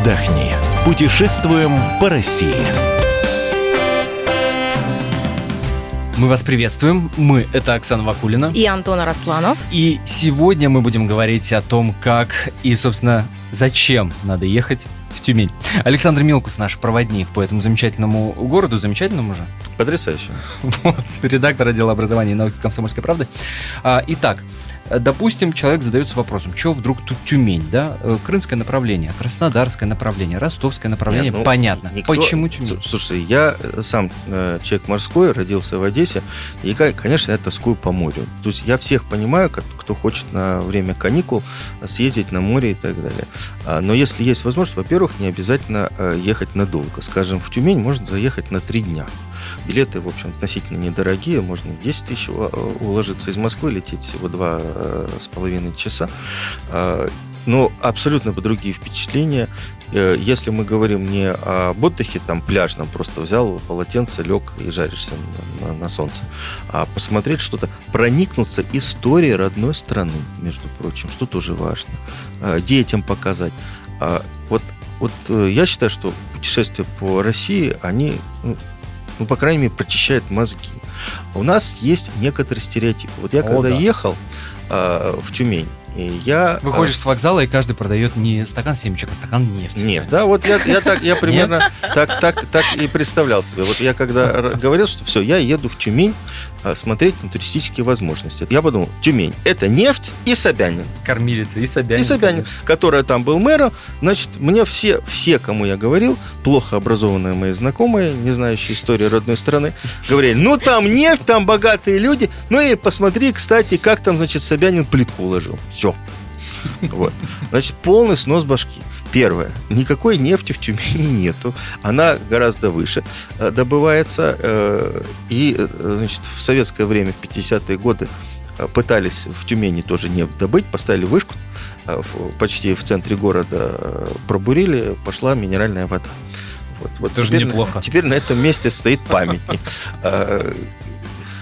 отдохни. Путешествуем по России. Мы вас приветствуем. Мы — это Оксана Вакулина. И Антон Арасланов. И сегодня мы будем говорить о том, как и, собственно, зачем надо ехать в Тюмень. Александр Милкус наш проводник по этому замечательному городу, замечательному же. Потрясающе. Вот, редактор отдела образования и науки Комсомольской правды. А, итак, допустим, человек задается вопросом, что вдруг тут Тюмень, да? Э, крымское направление, Краснодарское направление, Ростовское направление, Нет, ну, понятно. никто- Почему Тюмень? Слушай, я э, сам э, человек морской, родился в Одессе, и, конечно, я тоскую по морю. То есть я всех понимаю, кто хочет на время каникул съездить на море и так далее. А, Но если есть возможность, во-первых, не обязательно ехать надолго. Скажем, в Тюмень можно заехать на три дня. Билеты, в общем, относительно недорогие, можно в 10 тысяч у- уложиться из Москвы, лететь всего два э, с половиной часа. А, Но абсолютно по другие впечатления. Э, Если мы говорим не об отдыхе там пляжном, просто взял полотенце, лег и жаришься на, на- солнце, а посмотреть что-то, проникнуться историей родной страны, между прочим, что тоже важно, детям показать. А, Вот, вот э, я считаю, что путешествия по России, они, ну, ну, по крайней мере, прочищают мозги. У нас есть некоторые стереотипы. Вот я О, когда да. ехал а, в Тюмень, и я... Выходишь с вокзала, и каждый продает не стакан семечек, а стакан нефти. Нет, да, вот я, я так, я примерно так, так, так и представлял себе. Вот я когда говорил, что все, я еду в Тюмень а, смотреть на туристические возможности. Я подумал, Тюмень – это нефть и Собянин. Кормилица и Собянин. И Собянин, который там был мэром. Значит, мне все, все, кому я говорил, плохо образованные мои знакомые, не знающие истории родной страны, говорили, ну там нефть, там богатые люди. Ну и посмотри, кстати, как там, значит, Собянин плитку уложил. Все. Вот. Значит, полный снос башки. Первое. Никакой нефти в Тюмени нету. Она гораздо выше э, добывается. э, И, э, значит, в советское время, в 50-е годы, пытались в Тюмени тоже нефть добыть, поставили вышку, почти в центре города пробурили, пошла минеральная вода. Вот, вот Тоже теперь неплохо. Теперь на этом месте стоит памятник.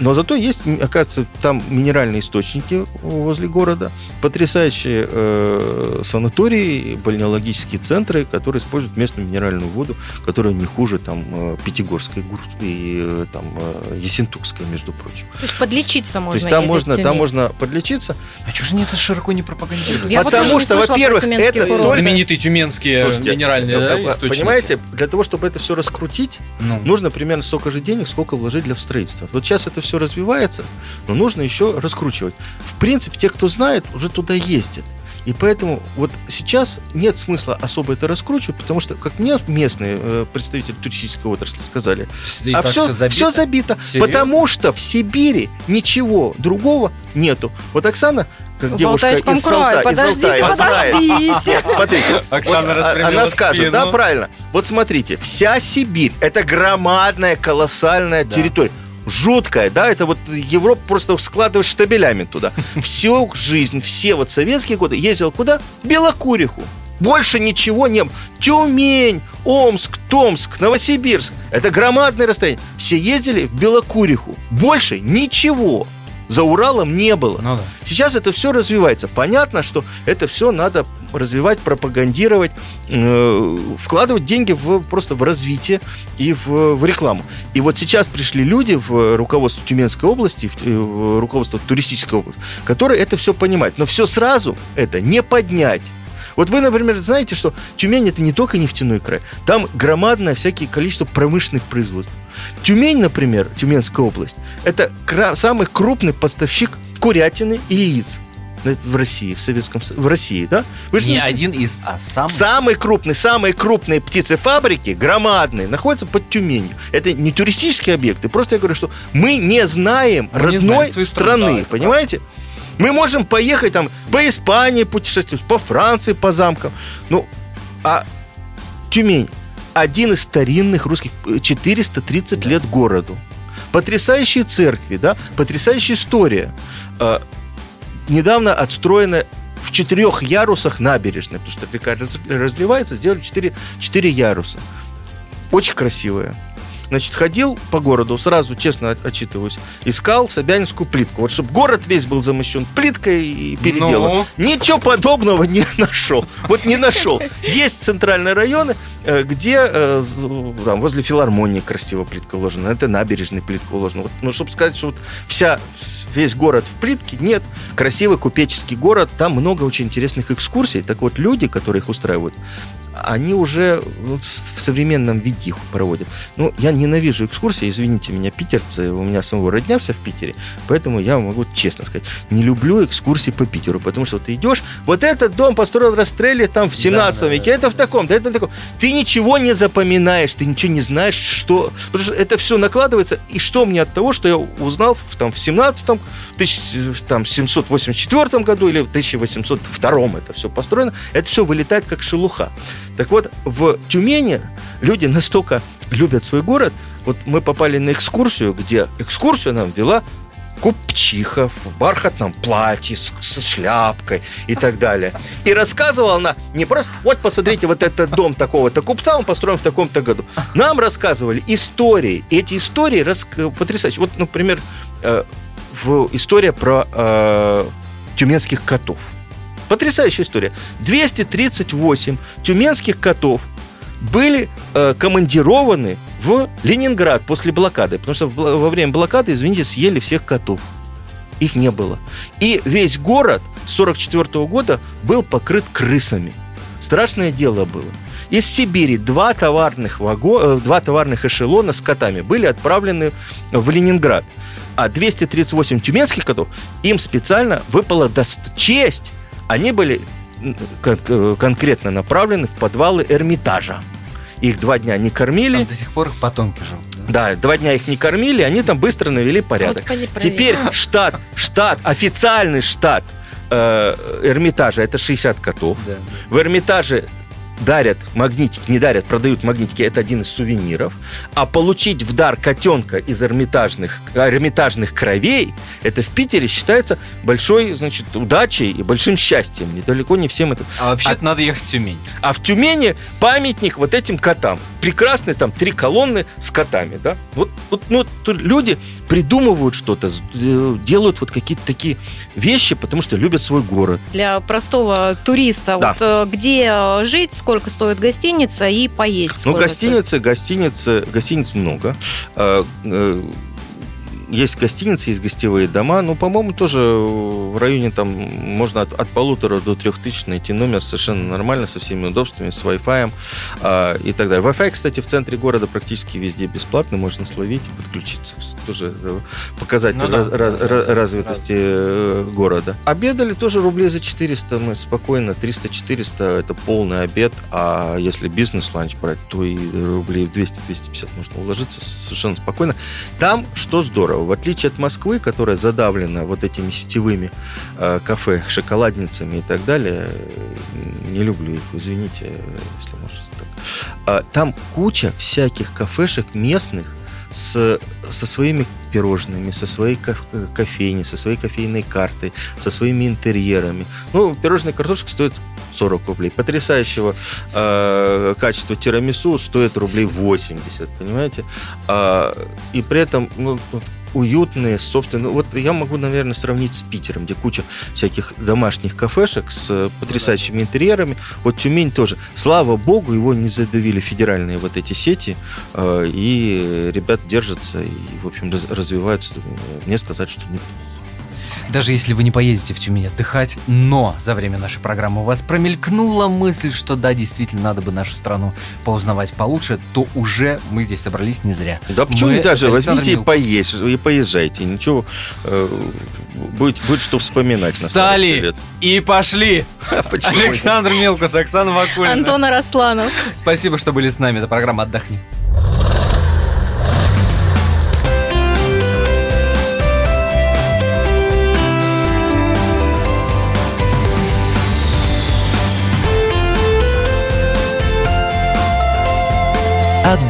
Но зато есть, оказывается, там минеральные источники возле города, потрясающие э, санатории, бальнеологические центры, которые используют местную минеральную воду, которая не хуже там э, Пятигорской и э, там э, Ессентукской, между прочим. То есть подлечиться можно То есть там можно, там можно подлечиться. А что же они это широко не пропагандируют? Я вот Потому не что, во-первых, это курорты. только- Знаменитые тюменские Слушайте, минеральные да, источники. Понимаете, для того, чтобы это все раскрутить, Ну, нужно примерно столько же денег, сколько вложить для строительства. Вот сейчас это все развивается, но нужно еще раскручивать. В принципе, те, кто знает, уже туда ездят. И поэтому вот сейчас нет смысла особо это раскручивать, потому что, как мне местные э, представители туристической отрасли сказали, и а все, всё забито. все забито, Серьезно? потому что в Сибири ничего другого нету. Вот Оксана, как В девушка Алтайском из, крае. Алта- из Подождите, Алтая, подождите. Смотрите, Оксана вот, а- она скажет, спину. да, правильно. Вот смотрите, вся Сибирь это громадная, колоссальная Да. территория. Жуткая, да, это вот Европа просто складывает штабелями туда. Всю жизнь, все вот советские годы ездил куда? Белокуриху. Больше ничего не было. Тюмень, Омск, Томск, Новосибирск. Это громадное расстояние. Все ездили в Белокуриху. Больше ничего за Уралом не было. Ну да. Сейчас это все развивается. Понятно, что это все надо развивать, пропагандировать, э, вкладывать деньги в, просто в развитие и в, в рекламу. И вот сейчас пришли люди в руководство Тюменской области, в, э, руководство туристической области, которые это все понимают. Но все сразу это не поднять. Вот вы, например, знаете, что Тюмень это не только нефтяной край, там громадное всякое количество промышленных производств. Тюмень, например, Тюменская область, это самый крупный поставщик курятины и яиц в России, в Советском Со- в России, да? Вы Не не один из, а сам. Самые крупные, самые крупные птицефабрики, громадные, находятся под Тюменью. Это не туристические объекты, просто я говорю, что мы не знаем Мы не знаем родной страну, страны, да, понимаете? Мы можем поехать там по Испании путешествовать, по Франции, по замкам. Ну, а Тюмень один из старинных русских, э, 430 Да. лет городу. Потрясающие церкви, да, потрясающая история. Недавно отстроена в четырех ярусах набережная, потому что река раз- разливается, сделали четыре, четыре яруса. Очень красивая. Значит, ходил по городу, сразу честно от- отчитываюсь, искал Собянинскую плитку. Вот чтобы город весь был замощен плиткой и переделан. Ну? Ничего подобного не нашел. Вот не нашел. Есть центральные районы, э, где э, там, возле филармонии красиво плитка уложена, это набережная плитка уложена. Вот, ну, чтобы сказать, что вот вся, весь город в плитке, нет. Красивый купеческий город, там много очень интересных экскурсий. Так вот, люди, которые их устраивают, они уже ну, в современном виде их проводят. Ну, я ненавижу экскурсии, извините меня, питерцы, у меня самого родня вся в Питере, поэтому я могу честно сказать, не люблю экскурсии по Питеру, потому что ты идешь, вот этот дом построил Растрелли там в 17 Да, да, веке, это в таком-то, это в таком. Ты ничего не запоминаешь, ты ничего не знаешь, что... Потому что это все накладывается, и что мне от того, что я узнал там, в 17-м, в 1784 году или в 1802 это все построено, это все вылетает как шелуха. Так вот, в Тюмени люди настолько любят свой город. Вот мы попали на экскурсию, где экскурсию нам вела купчиха в бархатном платье с, с шляпкой и так далее. И рассказывала она не просто, вот посмотрите, вот этот дом такого-то купца, он построен в таком-то году. Нам рассказывали истории. И эти истории рас... потрясающие. Вот, например, э, в... история про э, тюменских котов. Потрясающая история. 238 тюменских котов были э, командированы в Ленинград после блокады. Потому что во время блокады, извините, съели всех котов. Их не было. И весь город с 44 года был покрыт крысами. Страшное дело было. Из Сибири два товарных, ваго... э, два товарных эшелона с котами были отправлены в Ленинград. А 238 тюменских котов им специально выпала дос- честь. Они были кон- э, конкретно направлены в подвалы Эрмитажа. Их два дня не кормили. Там до сих пор их потомки живут. Да, два дня их не кормили, они там быстро навели порядок. Вот. Теперь штат, штат, официальный штат э, Эрмитажа, это 60 котов. Да. В Эрмитаже дарят магнитики, не дарят, продают магнитики, это один из сувениров. А получить в дар котенка из эрмитажных, эрмитажных кровей, это в Питере считается большой, значит, удачей и большим счастьем. Недалеко не всем это А вообще-то надо ехать в Тюмень. а в Тюмени памятник вот этим котам. Прекрасные там три колонны с котами, да? Вот, вот ну, люди придумывают что-то, э, делают вот какие-то такие вещи, потому что любят свой город. Для простого туриста, Да. вот э, где э, жить, сколько стоит гостиница и поесть. Ну, гостиницы, гостиницы, гостиниц много. Э, э, Есть гостиницы, есть гостевые дома. Ну, по-моему, тоже в районе там можно от, от полутора до трех тысяч найти номер совершенно нормально, со всеми удобствами, с Wi-Fi а, и так далее. Wi-Fi, кстати, в центре города практически везде бесплатно, можно словить и подключиться. Тоже э, показатель Ну да, раз- да, раз- да, раз- да. развитости э, города. Обедали тоже рублей за 400, мы спокойно, 300-400 это полный обед, а если бизнес-ланч брать, то и рублей в 200-250 можно уложиться совершенно спокойно. Там что здорово, в отличие от Москвы, которая задавлена вот этими сетевыми э, кафе, шоколадницами и так далее, не люблю их, извините, если можно так. А, Там куча всяких кафешек местных, с, со своими пирожными, со своей э, кофейней, со своей кофейной картой, со своими интерьерами. Ну, пирожные картошки стоят 40 рублей. Потрясающего э, качества тирамису стоит рублей 80, понимаете? А, и при этом ну, уютные, собственно. Вот я могу, наверное, сравнить с Питером, где куча всяких домашних кафешек с э, потрясающими интерьерами. Вот Тюмень тоже. Слава богу, его не задавили федеральные вот эти сети, э, и ребят держатся и, в общем, раз- развиваются. Мне сказать, что неплохо. Даже если вы не поедете в Тюмень отдыхать, но за время нашей программы у вас промелькнула мысль, что да, действительно, надо бы нашу страну поузнавать получше, то уже мы здесь собрались не зря. Да почему Мы- не даже? Александр Возьмите и Милкус. поесть, и поезжайте. Ничего, э, будет, будет что вспоминать. на Встали и пошли! А? Александр Милкус, Оксана Вакулина. Антон Арасланов. Спасибо, что были с нами. Это программа «Отдохни».